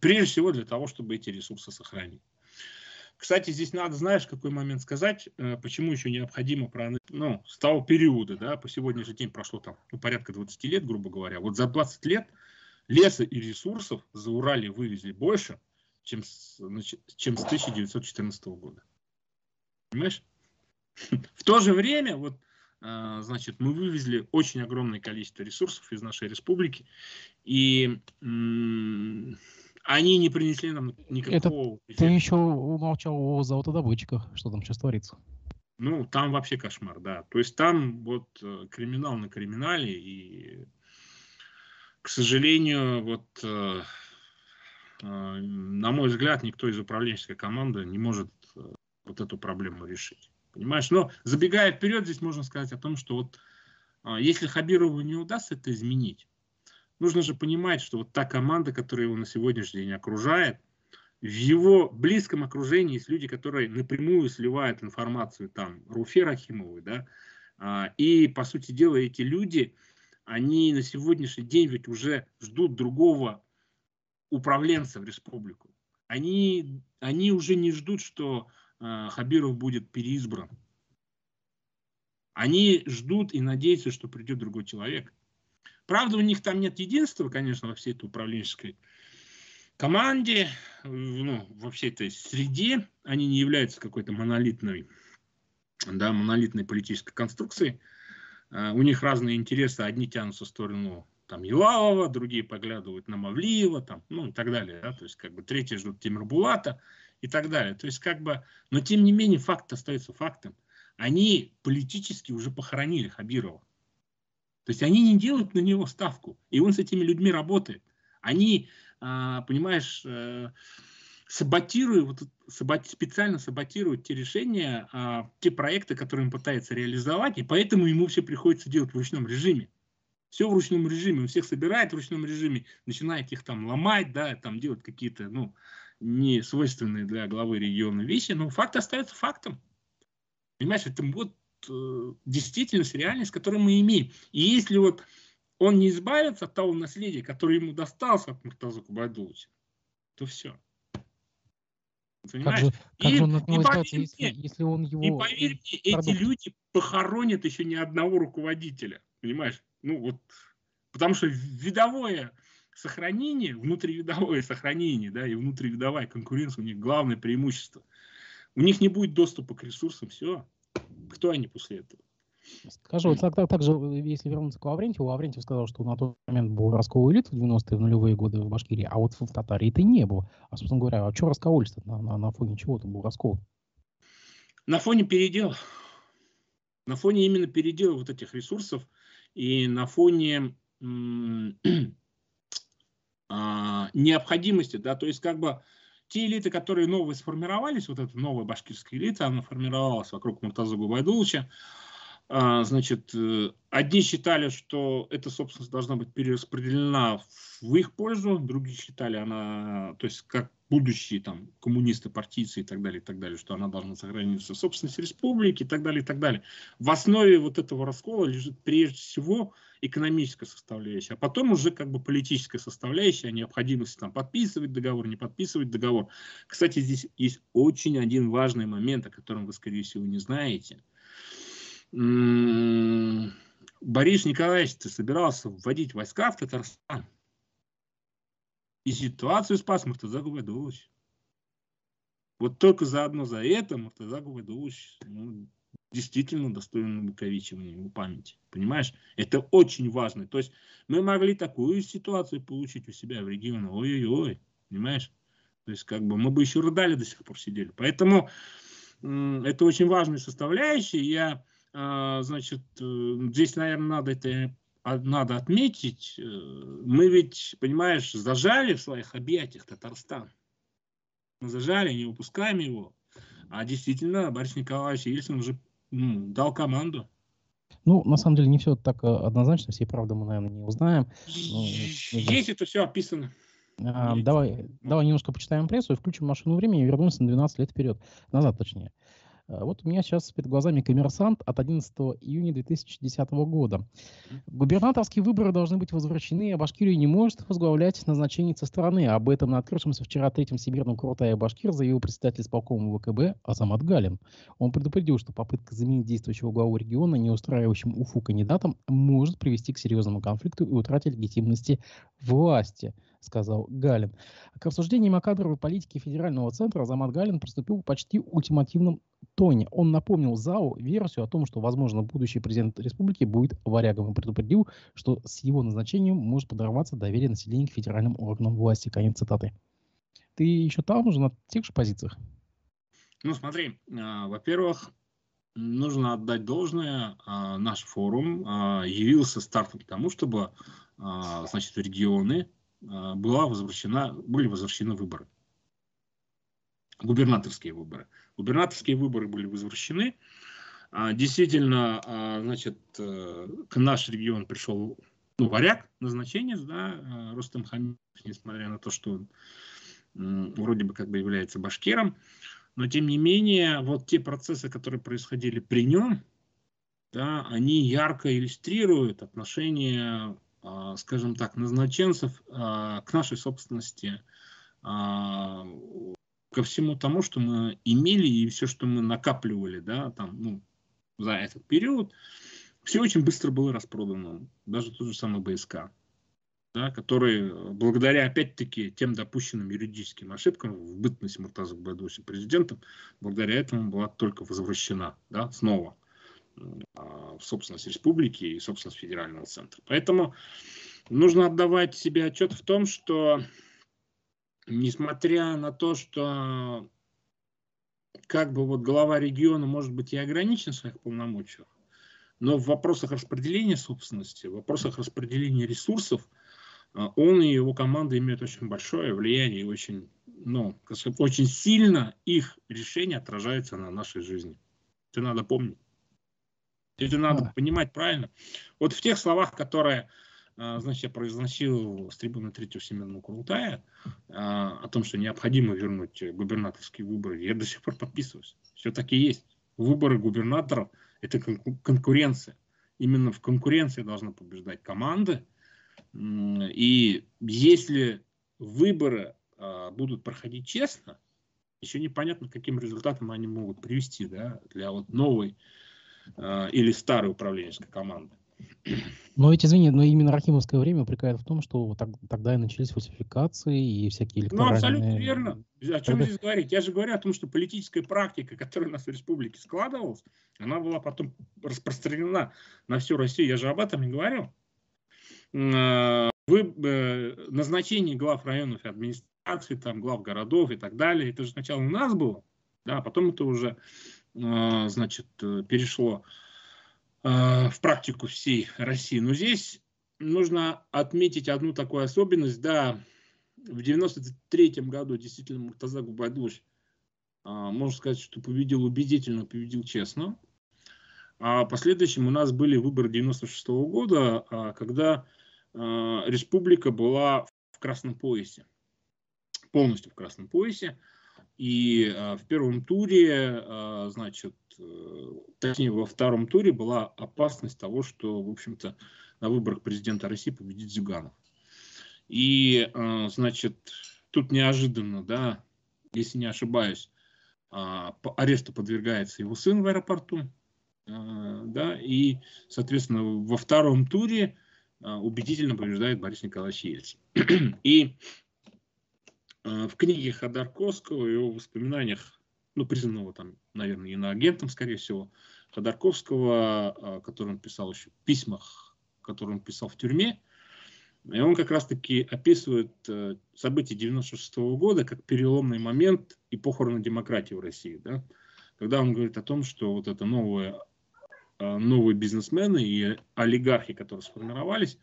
[SPEAKER 2] Прежде всего для того, чтобы эти ресурсы сохранить. Кстати, здесь надо, знаешь, какой момент сказать, э, почему еще необходимо проанализировать, ну, с того периода, да, по сегодняшний день прошло там ну, порядка 20 лет, грубо говоря. Вот за 20 лет леса и ресурсов за Урале вывезли больше, чем с, чем с 1914 года. Понимаешь? В то же время, вот, э, значит, мы вывезли очень огромное количество ресурсов из нашей республики, и они не принесли нам никакого...
[SPEAKER 1] Это ты еще умолчал о золотодобытчиках, что там сейчас творится.
[SPEAKER 2] Ну, там вообще кошмар, да. То есть там вот э, криминал на криминале, и, к сожалению, вот, э, э, на мой взгляд, никто из управленческой команды не может вот эту проблему решить. Понимаешь? Но забегая вперед, здесь можно сказать о том, что вот если Хабирову не удастся это изменить, нужно же понимать, что вот та команда, которая его на сегодняшний день окружает, в его близком окружении есть люди, которые напрямую сливают информацию там Руфе Рахимовой, да, а, и, по сути дела, эти люди, они на сегодняшний день ведь уже ждут другого управленца в республику. Они, они уже не ждут, что Хабиров будет переизбран. Они ждут и надеются, что придет другой человек. Правда, у них там нет единства, конечно, во всей этой управленческой команде, ну, во всей этой среде. Они не являются какой-то монолитной, да, монолитной политической конструкцией. Uh, у них разные интересы. Одни тянутся в сторону там, Елавова, другие поглядывают на Мавлиева, там, ну и так далее. Да? То есть, как бы, третьи ждут Тимирбулата и так далее. То есть, как бы, но тем не менее, факт остается фактом. Они политически уже похоронили Хабирова. То есть они не делают на него ставку, и он с этими людьми работает. Они, а, понимаешь, э, саботируют, специально саботируют те решения, а, те проекты, которые он пытается реализовать, и поэтому ему все приходится делать в ручном режиме. Все в ручном режиме, он всех собирает в ручном режиме, начинает их там ломать, да, там делать какие-то, ну, не свойственные для главы региона вещи, но факт остается фактом. Понимаешь, это вот э, действительность, реальность, которую мы имеем. И если вот он не избавится от того наследия, которое ему досталось от Муртаза Кубайдуловича, то все.
[SPEAKER 1] Понимаешь? Как же, как и, же он избавится, если, если он его...
[SPEAKER 2] И поверь мне, эти люди похоронят еще ни одного руководителя. Понимаешь? Ну вот, потому что видовое сохранение, внутривидовое сохранение, да, и внутривидовая конкуренция у них главное преимущество. У них не будет доступа к ресурсам, все. Кто они после этого?
[SPEAKER 1] Скажу, вот так, так, так же, если вернуться к Лаврентьеву, Лаврентьев сказал, что на тот момент был раскол элит в 90-е, в нулевые годы в Башкирии, а вот в Татарии это не было. А, собственно говоря, а что раскололись-то на, на, на фоне чего там был раскол?
[SPEAKER 2] На фоне передела. На фоне именно передела вот этих ресурсов и на фоне необходимости, да, то есть как бы те элиты, которые новые сформировались, вот эта новая башкирская элита, она формировалась вокруг Муртаза Губайдуловича, А, значит, э, одни считали, что эта собственность должна быть перераспределена в их пользу, другие считали, она, то есть как будущие там коммунисты, партийцы и так далее, и так далее, что она должна сохраниться в собственности республики и так далее, и так далее. В основе вот этого раскола лежит прежде всего экономическая составляющая, а потом уже как бы политическая составляющая, необходимость там подписывать договор, не подписывать договор. Кстати, здесь есть очень один важный момент, о котором вы, скорее всего, не знаете – Борис Николаевич собирался вводить войска в Татарстан. И ситуацию спас Муртаза Губайдулович. Вот только заодно за это Муртаза Губайдулович ну, действительно достоин увековечивания его памяти. Понимаешь? Это очень важно. То есть мы могли такую ситуацию получить у себя в регионе. Ой-ой-ой. Понимаешь? То есть как бы мы бы еще рыдали до сих пор сидели. Поэтому это очень важная составляющая. Я а, значит, э, здесь, наверное, надо это надо отметить, э, мы ведь, понимаешь, зажали в своих объятиях Татарстан. Мы зажали, не выпускаем его. А действительно, Борис Николаевич Ельцин уже ну, дал команду.
[SPEAKER 1] Ну, на самом деле, не все так э, однозначно, всей правды мы, наверное, не узнаем.
[SPEAKER 2] Но, Есть это все описано.
[SPEAKER 1] А, давай, давай немножко почитаем прессу и включим машину времени и вернемся на 12 лет вперед. Назад, точнее. Вот у меня сейчас перед глазами коммерсант от 11 июня 2010 года. Губернаторские выборы должны быть возвращены, а Башкирию не может возглавлять назначение со стороны. Об этом на открывшемся вчера третьем всемирном Крутая Башкир заявил председатель исполкома ВКБ Азамат Галин. Он предупредил, что попытка заменить действующего главу региона, не устраивающим УФУ кандидатом, может привести к серьезному конфликту и утрате легитимности власти сказал Галин. К обсуждениям о кадровой политике федерального центра Азамат Галин приступил почти ультимативным тоне. Он напомнил ЗАО версию о том, что, возможно, будущий президент республики будет варягом и предупредил, что с его назначением может подорваться доверие населения к федеральным органам власти. Конец цитаты. Ты еще там же на тех же позициях?
[SPEAKER 2] Ну, смотри, э, во-первых, нужно отдать должное. Э, наш форум э, явился стартом к тому, чтобы, значит, регионы была возвращена, были возвращены выборы губернаторские выборы. Губернаторские выборы были возвращены. А, действительно, а, значит, э, к наш регион пришел ну, варяг, назначение, да, э, Рустам Хамидов, несмотря на то, что он вроде бы как бы является башкиром, но тем не менее, вот те процессы, которые происходили при нем, да, они ярко иллюстрируют отношение, скажем так, назначенцев к нашей собственности, ко всему тому, что мы имели и все, что мы накапливали, да, там, ну, за этот период, все очень быстро было распродано. Даже тот же самый БСК, да, который благодаря, опять-таки, тем допущенным юридическим ошибкам в бытность Муртаза Гбайдуси президентом, благодаря этому была только возвращена, да, снова а, в собственность республики и собственность федерального центра. Поэтому нужно отдавать себе отчет в том, что несмотря на то, что как бы вот глава региона может быть и ограничен в своих полномочиях, но в вопросах распределения собственности, в вопросах распределения ресурсов а, он и его команда имеют очень большое влияние и очень, ну, очень сильно их решение отражается на нашей жизни. Это надо помнить. Это надо понимать правильно. Вот в тех словах, которые а, значит, я произносил с трибуны Третьего Всемирного Курултая а, о том, что необходимо вернуть губернаторские выборы. Я до сих пор подписываюсь. Все таки есть. Выборы губернаторов – это конкуренция. Именно в конкуренции должна побеждать команды. И если выборы а, будут проходить честно, еще непонятно, каким результатом они могут привести да, для вот новой или старой управленческой команды.
[SPEAKER 1] Но ведь, извини, но именно Рахимовское время упрекает в том, что так, тогда и начались фальсификации и всякие
[SPEAKER 2] электоральные... Ну, абсолютно верно. О чем здесь говорить? Я же говорю о том, что политическая практика, которая у нас в республике складывалась, она была потом распространена на всю Россию. Я же об этом не говорил. Э, вы, э, назначение глав районов и администрации, там, глав городов и так далее, это же сначала у нас было, да, а потом это уже, э, значит, перешло Э, в практику всей России. Но здесь нужно отметить одну такую особенность. Да, в 93 году действительно Муртаза Губайдулович, можно сказать, что победил убедительно, победил честно. А последующим у нас были выборы 96 -го года, а, когда а, республика была в красном поясе, полностью в красном поясе. И а, в первом туре, значит, э, точнее, во втором туре была опасность того, что, в общем-то, на выборах президента России победит Зюганов. И, значит, тут неожиданно, да, если не ошибаюсь, аресту подвергается его сын в аэропорту, а, да, и, соответственно, во втором туре а, убедительно побеждает Борис Николаевич Ельцин. И а, в книге Ходорковского, его воспоминаниях, ну, признанного там, наверное, иноагентом, скорее всего, Ходорковского, который он писал еще в письмах, которые он писал в тюрьме, и он как раз-таки описывает э, события 96 -го года как переломный момент и похороны демократии в России. Да? Когда он говорит о том, что вот это новое Э, новые бизнесмены и олигархи, которые сформировались,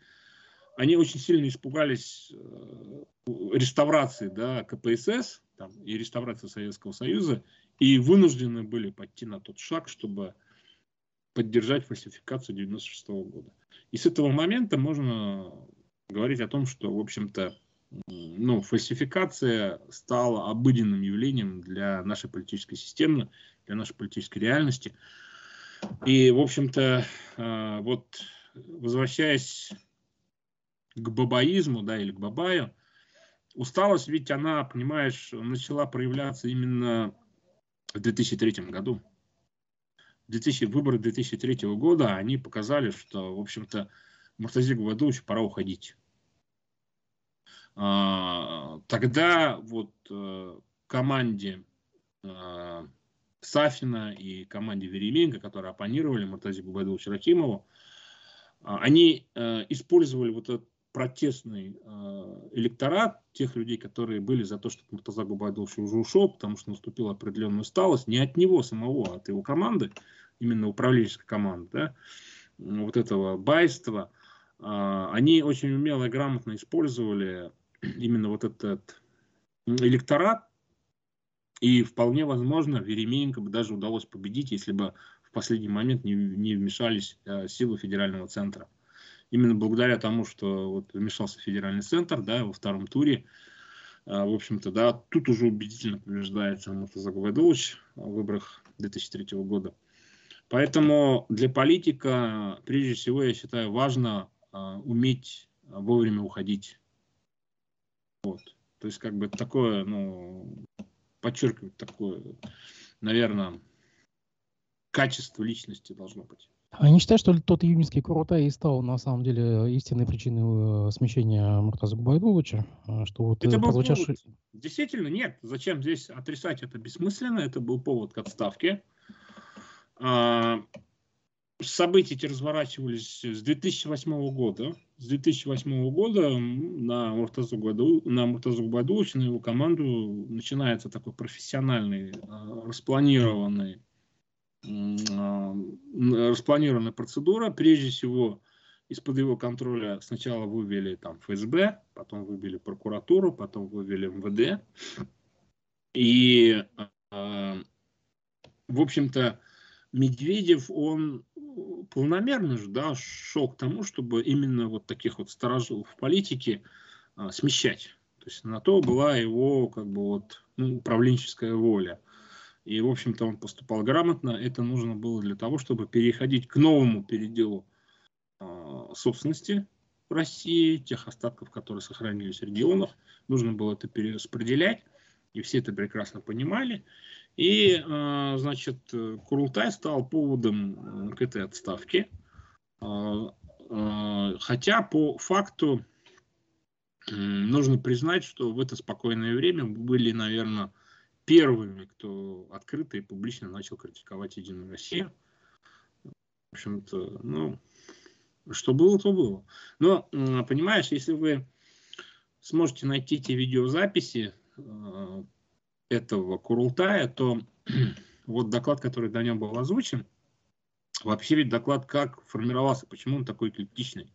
[SPEAKER 2] они очень сильно испугались э, реставрации да, КПСС там, и реставрации Советского Союза и вынуждены были пойти на тот шаг, чтобы поддержать фальсификацию 96 -го года. И с этого момента можно говорить о том, что, в общем-то, ну, фальсификация стала обыденным явлением для нашей политической системы, для нашей политической реальности. И, в общем-то, а, вот возвращаясь к бабаизму, да, или к бабаю, усталость ведь она, понимаешь, начала проявляться именно в 2003 году. 2000, выборы 2003 года, они показали, что, в общем-то, Муртазе Гвадовичу пора уходить. А, тогда вот э, команде а, Сафина и команде Веременко, которые оппонировали Муртазе Губайдуловичу Рахимову, а, они э, использовали вот этот протестный э, электорат, тех людей, которые были за то, чтобы Муртаза Губайдулович уже ушел, потому что наступила определенная усталость, не от него самого, а от его команды, именно управленческой команды, да, вот этого байства, а, они очень умело и грамотно использовали именно вот этот электорат, и вполне возможно, Веремеенко бы даже удалось победить, если бы в последний момент не, не вмешались э, силы федерального центра. Именно благодаря тому, что вот вмешался федеральный центр, да, во втором туре, э, в общем-то, да, тут уже убедительно побеждает Муртаза Гвайдович в выборах 2003 года. Поэтому для политика, прежде всего, я считаю, важно э, уметь вовремя уходить. Вот. То есть, как бы такое, ну, подчеркивать такое, наверное, качество личности должно быть.
[SPEAKER 1] А не считаешь, что тот июньский Курутай и стал на самом деле истинной причиной э, смещения Муртаза Губайдуловича?
[SPEAKER 2] А, что вот это э, был прозвучавший... повод. Действительно, нет. Зачем здесь отрицать это бессмысленно? Это был повод к отставке. А, события эти разворачивались с 2008 года. С 2008 года на Муртазу, году, на Муртазу Губадуловича, на его команду начинается такой профессиональный, а, распланированный, а, распланированная процедура. Прежде всего, из-под его контроля сначала вывели там ФСБ, потом вывели прокуратуру, потом вывели МВД. И, а, в общем-то, Медведев, он полномерно же, да, шел к тому, чтобы именно вот таких вот сторожилов в политике а, смещать. То есть на то была его как бы вот ну, управленческая воля. И, в общем-то, он поступал грамотно. Это нужно было для того, чтобы переходить к новому переделу а, собственности в России, тех остатков, которые сохранились в регионах. Нужно было это перераспределять. И все это прекрасно понимали. И, а, значит, Курултай стал поводом э, к этой отставке. А, хотя по факту нужно признать, что в это спокойное время были, наверное, первыми, кто открыто и публично начал критиковать Единую Россию. В общем-то, ну, что было, то было. Но, понимаешь, если вы сможете найти те видеозаписи, этого Курултая, то вот доклад, который до нем был озвучен, вообще ведь доклад как формировался, почему он такой критичный.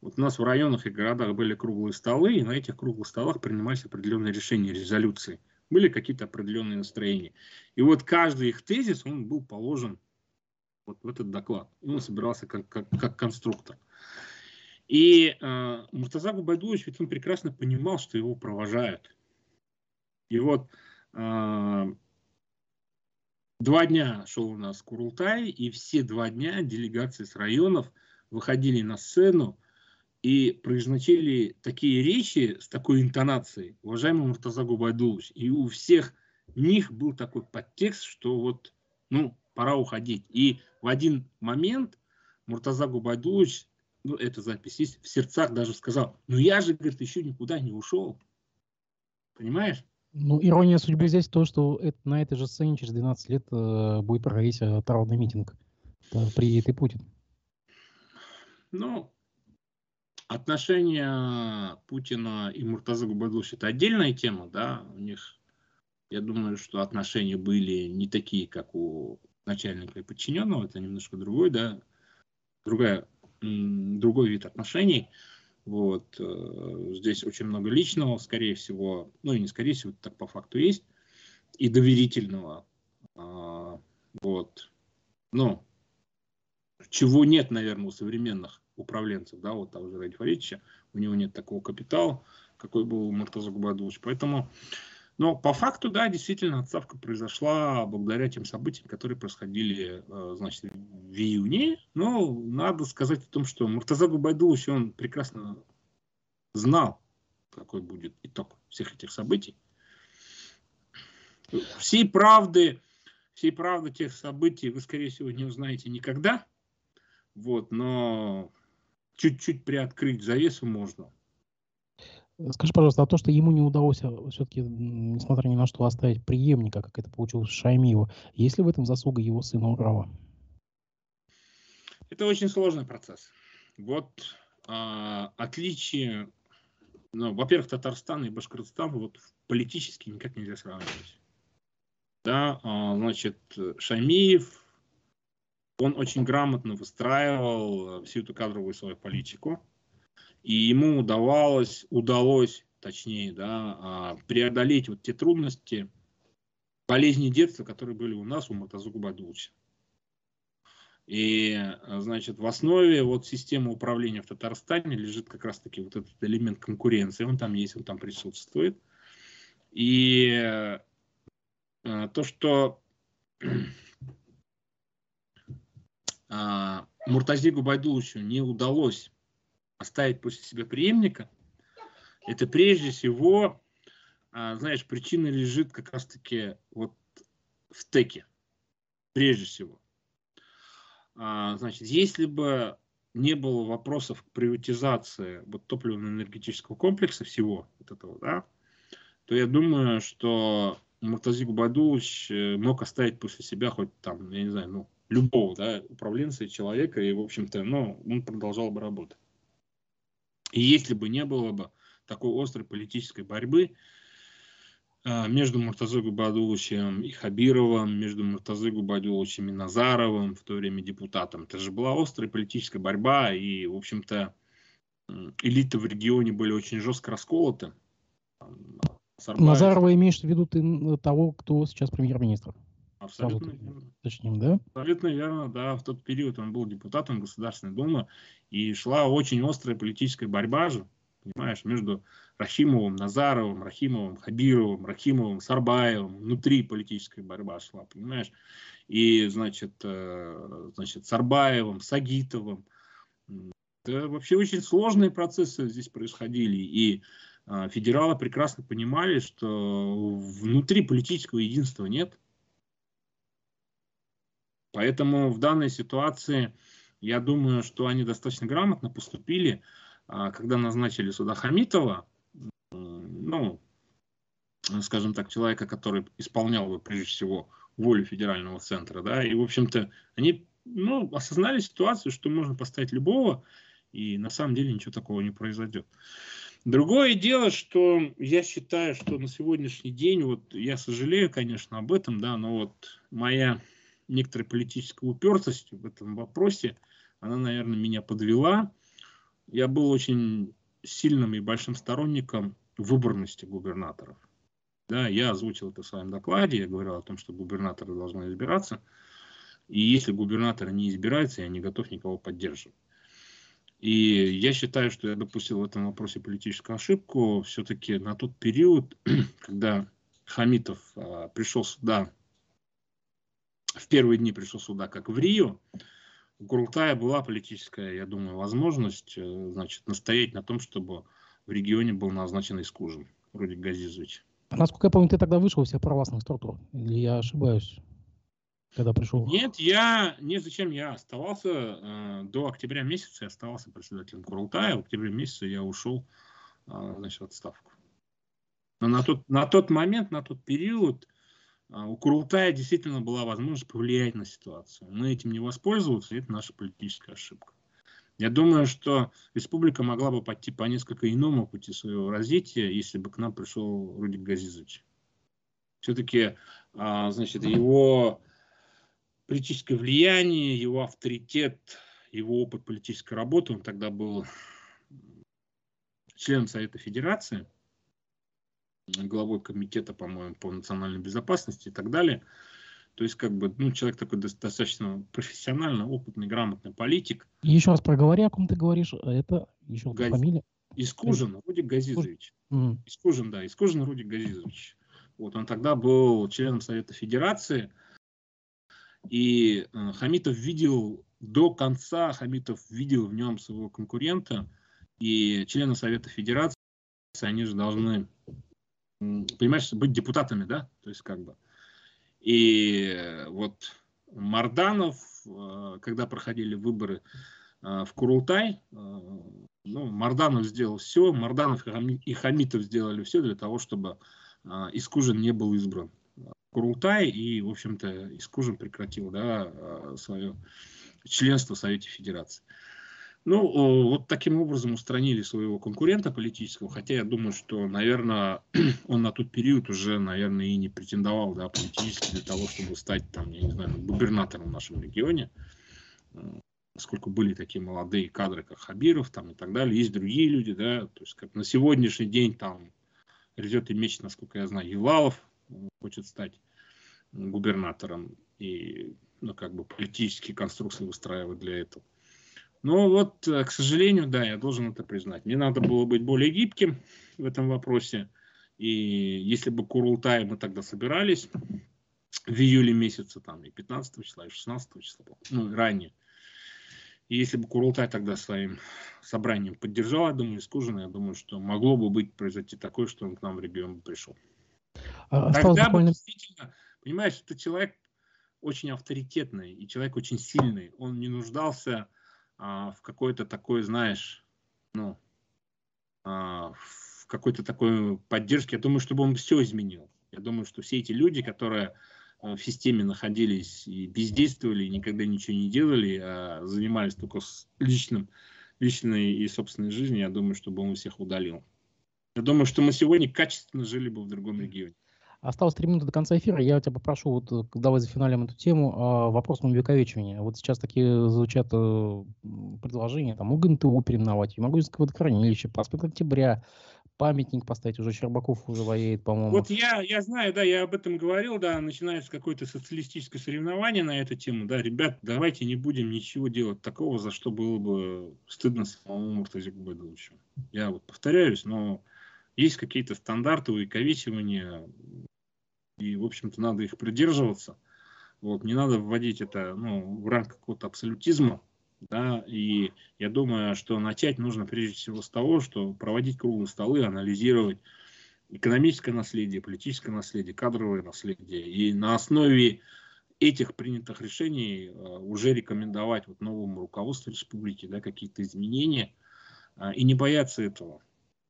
[SPEAKER 2] Вот у нас в районах и городах были круглые столы, и на этих круглых столах принимались определенные решения, резолюции. Были какие-то определенные настроения. И вот каждый их тезис, он был положен вот в этот доклад. Он собирался как, как, как конструктор. И э, Муртаза Губайдулович, ведь он прекрасно понимал, что его провожают. И вот э, два дня шел у нас Курултай, и все два дня делегации с районов выходили на сцену и произносили такие речи с такой интонацией, уважаемый Муртаза Губайдулович. И у всех них был такой подтекст, что вот, ну, пора уходить. И в один момент Муртаза Губайдулович ну, эта запись есть, в сердцах даже сказал, ну я же, говорит, еще никуда не ушел. Понимаешь?
[SPEAKER 1] Ну, ирония судьбы здесь то, что это, на этой же сцене через 12 лет э, будет проходить э, народный митинг. Да, приедет и Путин.
[SPEAKER 2] Ну, отношения Путина и Муртаза Губайдуловича это отдельная тема, да, у них, я думаю, что отношения были не такие, как у начальника и подчиненного, это немножко другой, да, другая другой вид отношений. Вот. Э, здесь очень много личного, скорее всего, ну и не скорее всего, так по факту есть, и доверительного. А, вот. Ну, чего нет, наверное, у современных управленцев, да, вот того же Ради Фаридовича, у него нет такого капитала, какой был Муртаза Губадович. Поэтому но по факту, да, действительно, отставка произошла благодаря тем событиям, которые происходили, э, значит, в июне. Но надо сказать о том, что Муртаза Губайдулович, он прекрасно знал, какой будет итог всех этих событий. Всей правды, всей правды тех событий вы, скорее всего, не узнаете никогда. Вот, но чуть-чуть приоткрыть завесу можно.
[SPEAKER 1] Скажи, пожалуйста, а то, что ему не удалось а, все-таки, несмотря ни на что, оставить преемника, как это получилось Шаймиева, есть ли в этом заслуга его сына Урала?
[SPEAKER 2] Это очень сложный процесс. Вот а, отличие, ну, во-первых, Татарстан и Башкортостан вот политически никак нельзя сравнивать. Да, а, значит, Шаймиев, он очень грамотно выстраивал всю эту кадровую свою политику и ему удавалось, удалось, точнее, да, а, преодолеть вот те трудности, болезни детства, которые были у нас, у Матазука Бадулча. И, значит, в основе вот системы управления в Татарстане лежит как раз-таки вот этот элемент конкуренции. Он там есть, он там присутствует. И э, то, что э, Муртазе Губайдуловичу не удалось оставить после себя преемника, это прежде всего, а, знаешь, причина лежит как раз-таки вот в теке, прежде всего. А, значит, если бы не было вопросов к приватизации вот топливно-энергетического комплекса всего вот этого, да, то я думаю, что Муртази Губадулович э, мог оставить после себя хоть там, я не знаю, ну, любого, да, управленца, человека, и, в общем-то, ну, он продолжал бы работать. И если бы не было бы такой острой политической борьбы а, между Муртазой Губадуловичем и Хабировым, между Муртазой Губадуловичем и Назаровым, в то время депутатом, это же была острая политическая борьба, и, в общем-то, элиты в регионе были очень жестко расколоты.
[SPEAKER 1] Назарова имеешь в виду ты того, кто сейчас премьер-министр?
[SPEAKER 2] Абсолютно верно. Точнее, да? Абсолютно верно, да. В тот период он был депутатом Государственной Думы, и шла очень острая политическая борьба же, понимаешь, между Рахимовым, Назаровым, Рахимовым, Хабировым, Рахимовым, Сарбаевым. Внутри политическая борьба шла, понимаешь. И, значит, э, значит Сарбаевым, Сагитовым. Это вообще очень сложные процессы здесь происходили. И э, федералы прекрасно понимали, что внутри политического единства нет. Поэтому в данной ситуации я думаю, что они достаточно грамотно поступили, а, когда назначили сюда Хамитова, ну, скажем так, человека, который исполнял бы прежде всего волю федерального центра, да, и, в общем-то, они, ну, осознали ситуацию, что можно поставить любого, и на самом деле ничего такого не произойдет. Другое дело, что я считаю, что на сегодняшний день, вот я сожалею, конечно, об этом, да, но вот моя некоторой политической упертостью в этом вопросе. Она, наверное, меня подвела. Я был очень сильным и большим сторонником выборности губернаторов. Да, я озвучил это в своем докладе, я говорил о том, что губернаторы должны избираться. И если губернатор не избирается, я не готов никого поддерживать. И я считаю, что я допустил в этом вопросе политическую ошибку. Все-таки на тот период, когда Хамитов а, пришел сюда, в первые дни пришел сюда, как в Рио, у Курултая была политическая, я думаю, возможность э, значит, настоять на том, чтобы в регионе был назначен Искужин, вроде Газизович.
[SPEAKER 1] А насколько я помню, ты тогда вышел из всех православных структур? Или я ошибаюсь? когда пришел?
[SPEAKER 2] Нет, я, не зачем я оставался э, до октября месяца, я оставался председателем Курултая, в октябре месяце я ушел э, значит, в отставку. Но на тот, на тот момент, на тот период у Курултая действительно была возможность повлиять на ситуацию. Мы этим не воспользоваться, это наша политическая ошибка. Я думаю, что республика могла бы пойти по несколько иному пути своего развития, если бы к нам пришел Рудик Газизович. Все-таки, а, значит, его политическое влияние, его авторитет, его опыт политической работы. Он тогда был членом Совета Федерации, главой комитета, по-моему, по национальной безопасности и так далее. То есть, как бы, ну, человек такой достаточно профессиональный, опытный, грамотный политик.
[SPEAKER 1] еще раз проговори, о ком ты говоришь. Это еще Газ... фамилия?
[SPEAKER 2] Искужин Рудик Газизович. Mm. Искужин, да, Искужин Рудик Газизович. Вот он тогда был членом Совета Федерации. И э, Хамитов видел до конца, Хамитов видел в нем своего конкурента, и члены Совета Федерации, они же должны, понимаешь, быть депутатами, да, то есть как бы. И вот Марданов, э, когда проходили выборы э, в Курултай, ну, Марданов сделал все, Марданов и Хамитов сделали все для того, чтобы Искужин не был избран. Курултай, и, в общем-то, Искужин прекратил да, свое членство в Совете Федерации. Ну, вот таким образом устранили своего конкурента политического, хотя я думаю, что, наверное, он на тот период уже, наверное, и не претендовал да, политически для того, чтобы стать, там, я не знаю, губернатором в нашем регионе, поскольку были такие молодые кадры, как Хабиров там, и так далее, есть другие люди, да, то есть как на сегодняшний день там грязет и меч, насколько я знаю, Евлалов хочет стать губернатором и ну, как бы политические конструкции выстраивать для этого. Но вот, э, к сожалению, да, я должен это признать. Мне надо было быть более гибким в этом вопросе. И если бы Курултай мы тогда собирались в июле месяце, там и 15 числа, и 16 числа, ну, ранее, и если бы Курултай тогда своим собранием поддержал, я думаю, Искужина, я думаю, что могло бы быть произойти такое, что он к нам в регион пришел. А, тогда бы действительно Понимаешь, это человек очень авторитетный и человек очень сильный. Он не нуждался а, в какой-то такой, знаешь, ну, а, в какой-то такой поддержке. Я думаю, чтобы он все изменил. Я думаю, что все эти люди, которые а, в системе находились и бездействовали, и никогда ничего не делали, а занимались только с личным, личной и собственной жизнью, я думаю, чтобы он всех удалил. Я думаю, что мы сегодня качественно жили бы в другом регионе.
[SPEAKER 1] Осталось три минуты до конца эфира. Я тебя попрошу, вот э, давай за финалем эту тему, а, вопрос на увековечивания. Вот сейчас такие звучат э, предложения, там, УГНТУ переименовать, Юмагузинское водохранилище, проспект Октября, памятник поставить, уже Щербаков уже воеет, по-моему.
[SPEAKER 2] Вот я, я знаю, да, я об этом говорил, да, начинается какое-то социалистическое соревнование на эту тему, да, ребят, давайте не будем ничего делать такого, за что было бы стыдно самому Муртазику Байдуловичу. Я вот повторяюсь, но есть какие-то стандарты увековечивания, и, в общем-то, надо их придерживаться. Вот, не надо вводить это ну, в рамки какого-то абсолютизма. Да, и я думаю, что начать нужно прежде всего с того, что проводить круглые столы, анализировать экономическое наследие, политическое наследие, кадровое наследие. И на основе этих принятых решений э, уже рекомендовать вот новому руководству республики да, какие-то изменения э, и не бояться этого.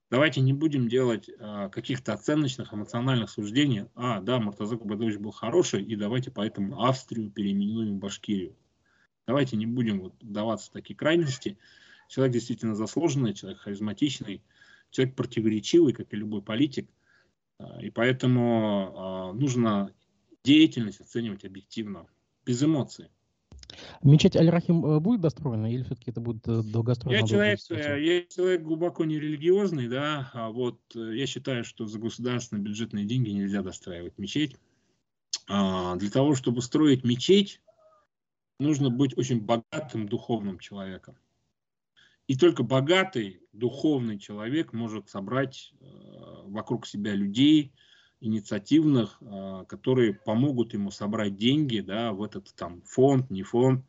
[SPEAKER 2] Давайте не будем делать а, каких-то оценочных, эмоциональных суждений. А, да, Муртаза Кубадович был хороший, и давайте поэтому Австрию переименуем в Башкирию. Давайте не будем вот вдаваться в такие крайности. Человек действительно заслуженный, человек харизматичный, человек противоречивый, как и любой политик. А, и поэтому а, нужно деятельность оценивать объективно, без эмоций.
[SPEAKER 1] Мечеть Аль-Рахим э, будет достроена или все-таки это будет э, долгостроено?
[SPEAKER 2] Я человек, э, я человек глубоко нерелигиозный, да, а вот я считаю, что за государственные бюджетные деньги нельзя достраивать мечеть. А, для того, чтобы строить мечеть, нужно быть очень богатым духовным человеком. И только богатый духовный человек может собрать э, вокруг себя людей, инициативных, э, которые помогут ему собрать деньги да, в этот там фонд, не фонд,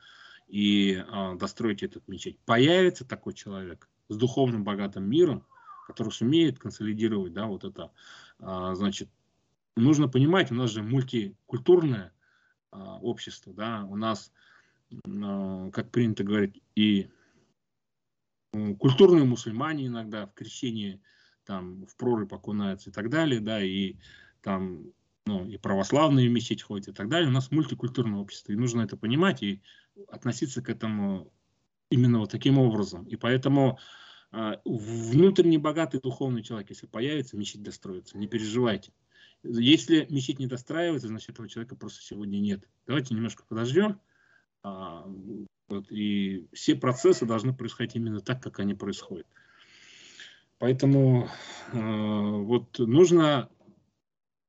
[SPEAKER 2] и э, достроить этот мечеть. Появится такой человек с духовным богатым миром, который сумеет консолидировать да, вот это, значит, нужно понимать, у нас же мультикультурное общество, да, у нас, как принято говорить, и культурные мусульмане иногда в крещении там в прорубь окунаются и так далее, да, и там, ну, и православные в мечеть ходят и так далее. У нас мультикультурное общество, и нужно это понимать и относиться к этому именно вот таким образом. И поэтому э, внутренне богатый духовный человек, если появится, мечеть достроится, не переживайте. Если мечеть не достраивается, значит этого человека просто сегодня нет. Давайте немножко подождем. А, вот, и все процессы должны происходить именно так, как они происходят. Поэтому э, вот нужно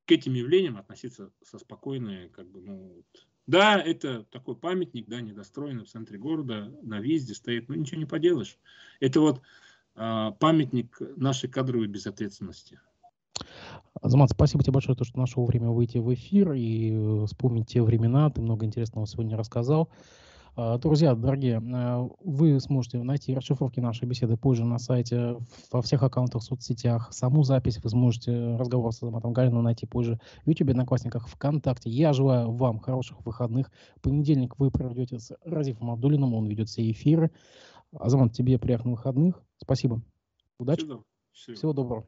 [SPEAKER 2] к этим явлениям относиться со спокойной, как бы, ну, вот. да, это такой памятник, да, недостроенный в центре города, на въезде стоит, но ничего не поделаешь. Это вот э, памятник нашей кадровой безответственности.
[SPEAKER 1] Азамат, спасибо тебе большое, то, что нашел время выйти в эфир и э, вспомнить те времена. Ты много интересного сегодня рассказал. А, друзья, дорогие, а, вы сможете найти расшифровки нашей беседы позже на сайте, во всех аккаунтах в соцсетях. Саму запись вы сможете разговор с Азаматом Галиным найти позже в YouTube, Одноклассниках, ВКонтакте. Я желаю вам хороших выходных. Понедельник вы проведете с Разифом Абдулиным, он ведет все эфиры. Азамат, тебе приятных выходных. Спасибо. Удачи. Всего, Всего доброго.